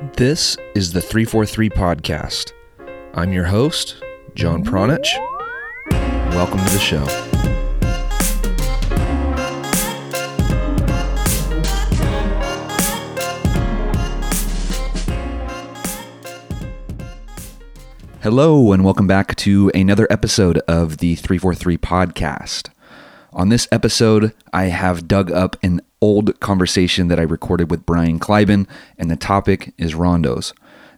This is the 343 Podcast. I'm your host, John Pranjic. Welcome to the show. Hello, and welcome back to another episode of the 343 Podcast. On this episode, I have dug up an old conversation that I recorded with Brian Kleiban, and the topic is rondos.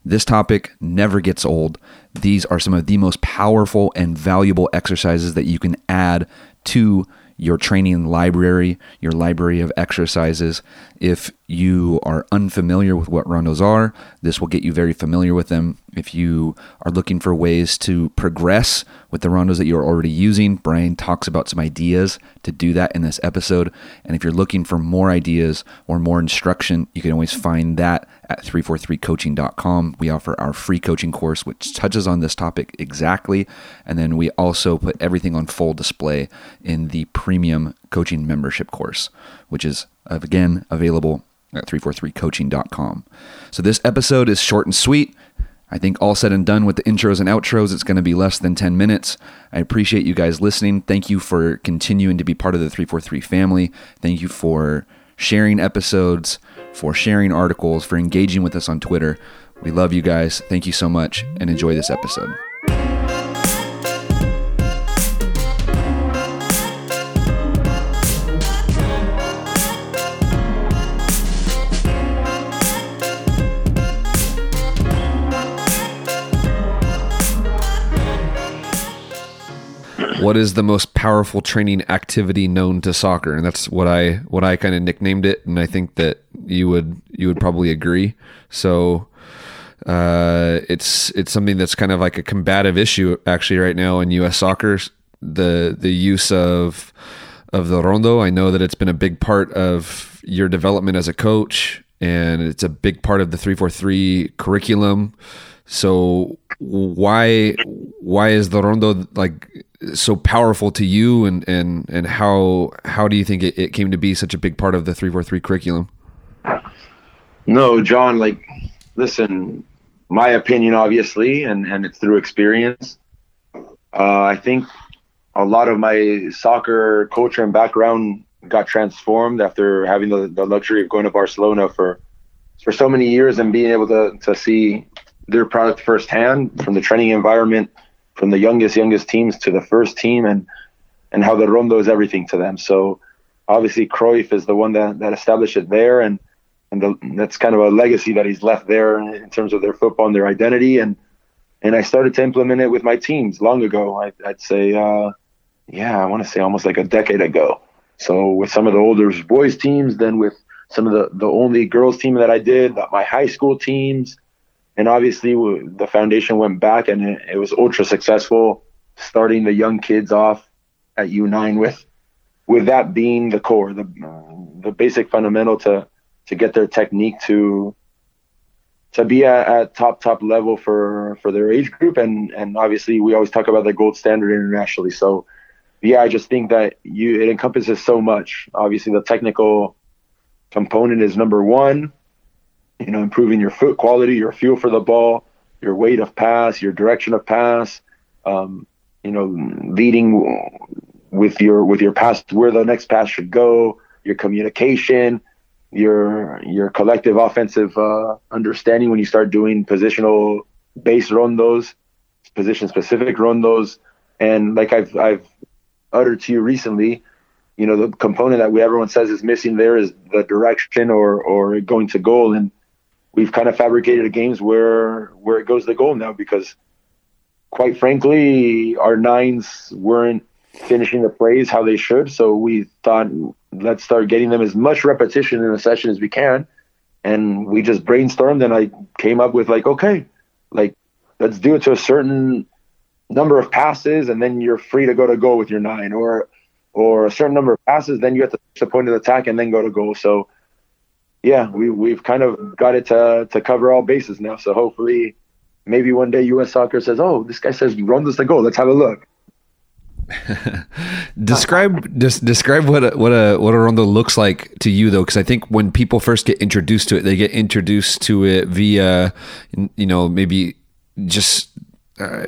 This topic never gets old. These are some of the most powerful and valuable exercises that you can add to your training library, your library of exercises. If you are unfamiliar with what rondos are, this will get you very familiar with them. If you are looking for ways to progress with the rondos that you're already using, Brian talks about some ideas to do that in this episode. And if you're looking for more ideas or more instruction, you can always find that at 343coaching.com. We offer our free coaching course, which touches on this topic exactly. And then we also put everything on full display in the premium coaching membership course, which is, uh, again, available at 343coaching.com. So this episode is short and sweet. I think all said and done with the intros and outros, it's going to be less than 10 minutes. I appreciate you guys listening. Thank you for continuing to be part of the 343 family. Thank you for sharing episodes, for sharing articles, for engaging with us on Twitter. We love you guys. Thank you so much and enjoy this episode. what is the most powerful training activity known to soccer and that's what i what i kind of nicknamed it and i think that you would you would probably agree. So uh, it's it's something that's kind of like a combative issue actually right now in us soccer. The the use of of the rondo i know that it's been a big part of your development as a coach and it's a big part of the 343 curriculum. So why why is the rondo like so powerful to you and and and how how do you think it, it came to be such a big part of the 343 curriculum? No john like listen my opinion obviously and and it's through experience. Uh, i think a lot of my soccer culture and background got transformed after having the, the luxury of going to barcelona for for so many years and being able to to see their product firsthand from the training environment from the youngest youngest teams to the first team and and how the rondo is everything to them. So obviously Cruyff is the one that, that established it there and and the, that's kind of a legacy that he's left there in terms of their football and their identity and and I started to implement it with my teams long ago. I, would say, uh, yeah, I want to say almost like a decade ago. So with some of the older boys teams, then with some of the the only girls team that I did, my high school teams, and obviously the foundation went back and it, it was ultra successful starting the young kids off at U9 with with that being the core the the basic fundamental to to get their technique to to be at, at, top top level for for their age group. And and obviously we always talk about the gold standard internationally. So yeah i just think that you it encompasses so much. Obviously the technical component is number one you know, improving your foot quality, your feel for the ball, your weight of pass, your direction of pass, um, you know, leading with your with your pass where the next pass should go, your communication, your your collective offensive uh, understanding when you start doing positional base rondos, position specific rondos, and like I've I've uttered to you recently, you know, the component that we, everyone says is missing there is the direction or or going to goal. And we've kind of fabricated a games where where it goes the goal now because quite frankly our nines weren't finishing the plays how they should. So we thought let's start getting them as much repetition in a session as we can. And we just brainstormed and i came up with like okay like let's do it to a certain number of passes and then you're free to go to goal with your nine or or a certain number of passes. Then you have to the point of attack and then go to goal. So yeah, we we've kind of got it to to cover all bases now. So hopefully, maybe one day U.S. Soccer says, "Oh, this guy says run this the goal. Let's have a look." describe des- describe what a, what a what a rondo looks like to you though, because I think when people first get introduced to it, they get introduced to it via you know maybe just. Uh,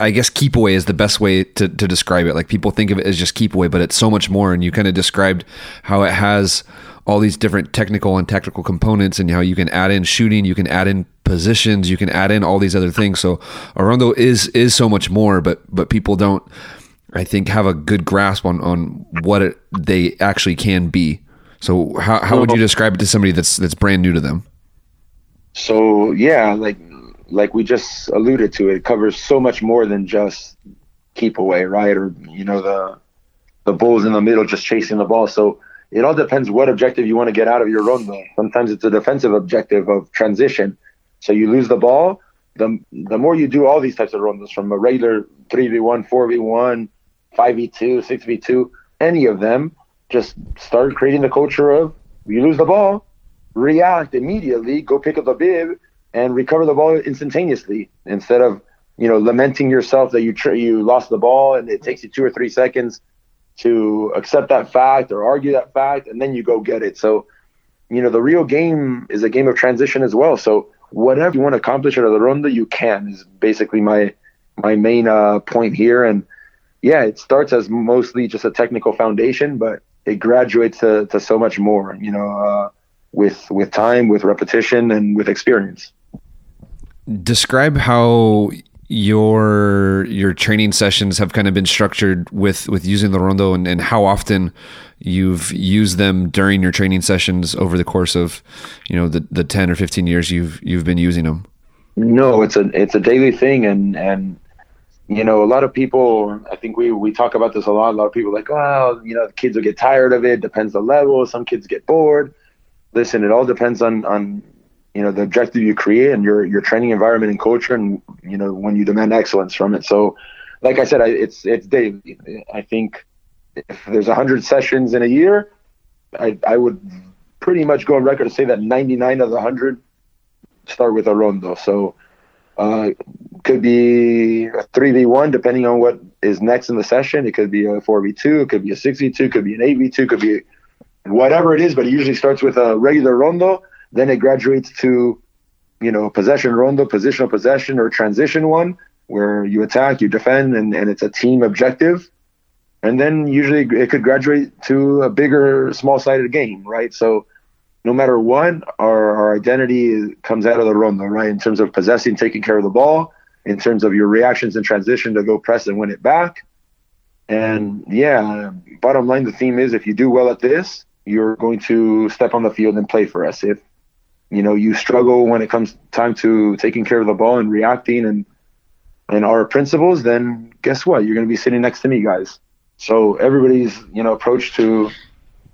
I guess keep away is the best way to, to describe it. Like people think of it as just keep away, but it's so much more. And you kind of described how it has all these different technical and tactical components and how you can add in shooting, you can add in positions, you can add in all these other things. So a rondo is is so much more, but but people don't I think have a good grasp on on what it, they actually can be. So how how would you describe it to somebody that's that's brand new to them? So yeah, like like we just alluded to, it covers so much more than just keep away, right? Or you know the the bulls in the middle just chasing the ball. So it all depends what objective you want to get out of your rondo. Sometimes it's a defensive objective of transition. So you lose the ball, the the more you do all these types of rondos from a regular three v one, four v one, five v two, six v two, any of them, just start creating the culture of you lose the ball, react immediately, go pick up the bib, and recover the ball instantaneously instead of you know lamenting yourself that you tr- you lost the ball and it takes you two or three seconds to accept that fact or argue that fact and then you go get it. So you know the real game is a game of transition as well. So whatever you want to accomplish out of the rondo you can is basically my my main uh, point here. And yeah it starts as mostly just a technical foundation but it graduates to, to so much more you know uh, with with time with repetition and with experience. Describe how your your training sessions have kind of been structured with with using the rondo and, and how often you've used them during your training sessions over the course of you know the, the 10 or 15 years you've you've been using them? No it's a it's a daily thing and and you know a lot of people i think we we talk about this a lot a lot of people like well you know the kids will get tired of it depends on the level some kids get bored. Listen it all depends on on you know the objective you create and your your training environment and culture and you know when you demand excellence from it. So like i said I, it's it's daily. I think if there's 100 sessions in a year i i would pretty much go on record to say that 99 of the 100 start with a rondo so uh could be a 3v1 depending on what is next in the session. It could be a 4v2 it could be a 6v2 it could be an 8v2 could be whatever it is but it usually starts with a regular rondo then it graduates to, you know, possession rondo, positional possession, or transition one, where you attack, you defend, and, and it's a team objective. And then usually it could graduate to a bigger, small sided game, right? So no matter what, our, our identity comes out of the rondo, right? In terms of possessing, taking care of the ball, in terms of your reactions and transition to go press and win it back. And yeah, bottom line, the theme is if you do well at this, you're going to step on the field and play for us. If you know you struggle when it comes time to taking care of the ball and reacting and and our principles, then guess what? You're going to be sitting next to me, guys. So everybody's you know approach to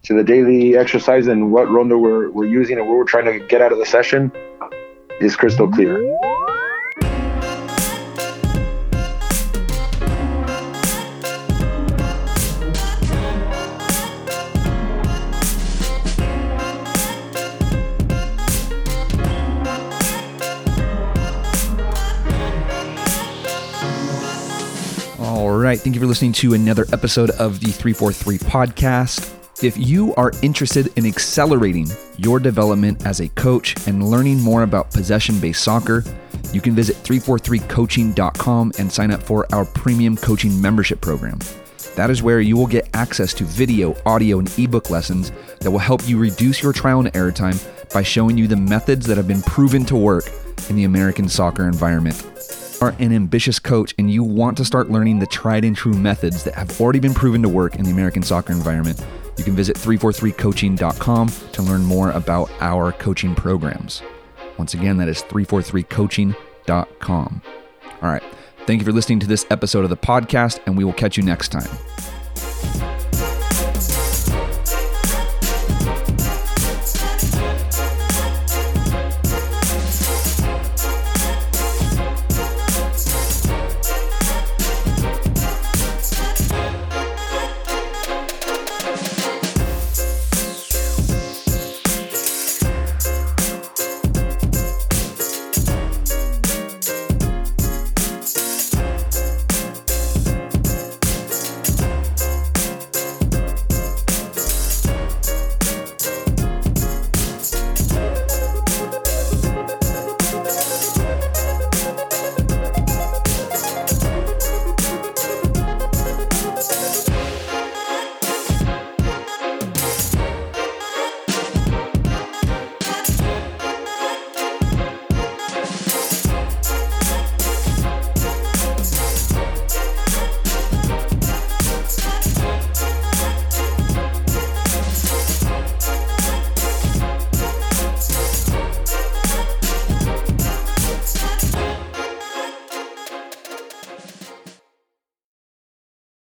to the daily exercise and what rondo we're we're using and what we're trying to get out of the session is crystal clear. Right. Thank you for listening to another episode of the 343 podcast. If you are interested in accelerating your development as a coach and learning more about possession based soccer, you can visit 343coaching.com and sign up for our premium coaching membership program. That is where you will get access to video, audio, and ebook lessons that will help you reduce your trial and error time by showing you the methods that have been proven to work in the American soccer environment are an ambitious coach and you want to start learning the tried and true methods that have already been proven to work in the American soccer environment, you can visit 343coaching.com to learn more about our coaching programs. Once again, that is 343coaching.com. All right. Thank you for listening to this episode of the podcast, and we will catch you next time.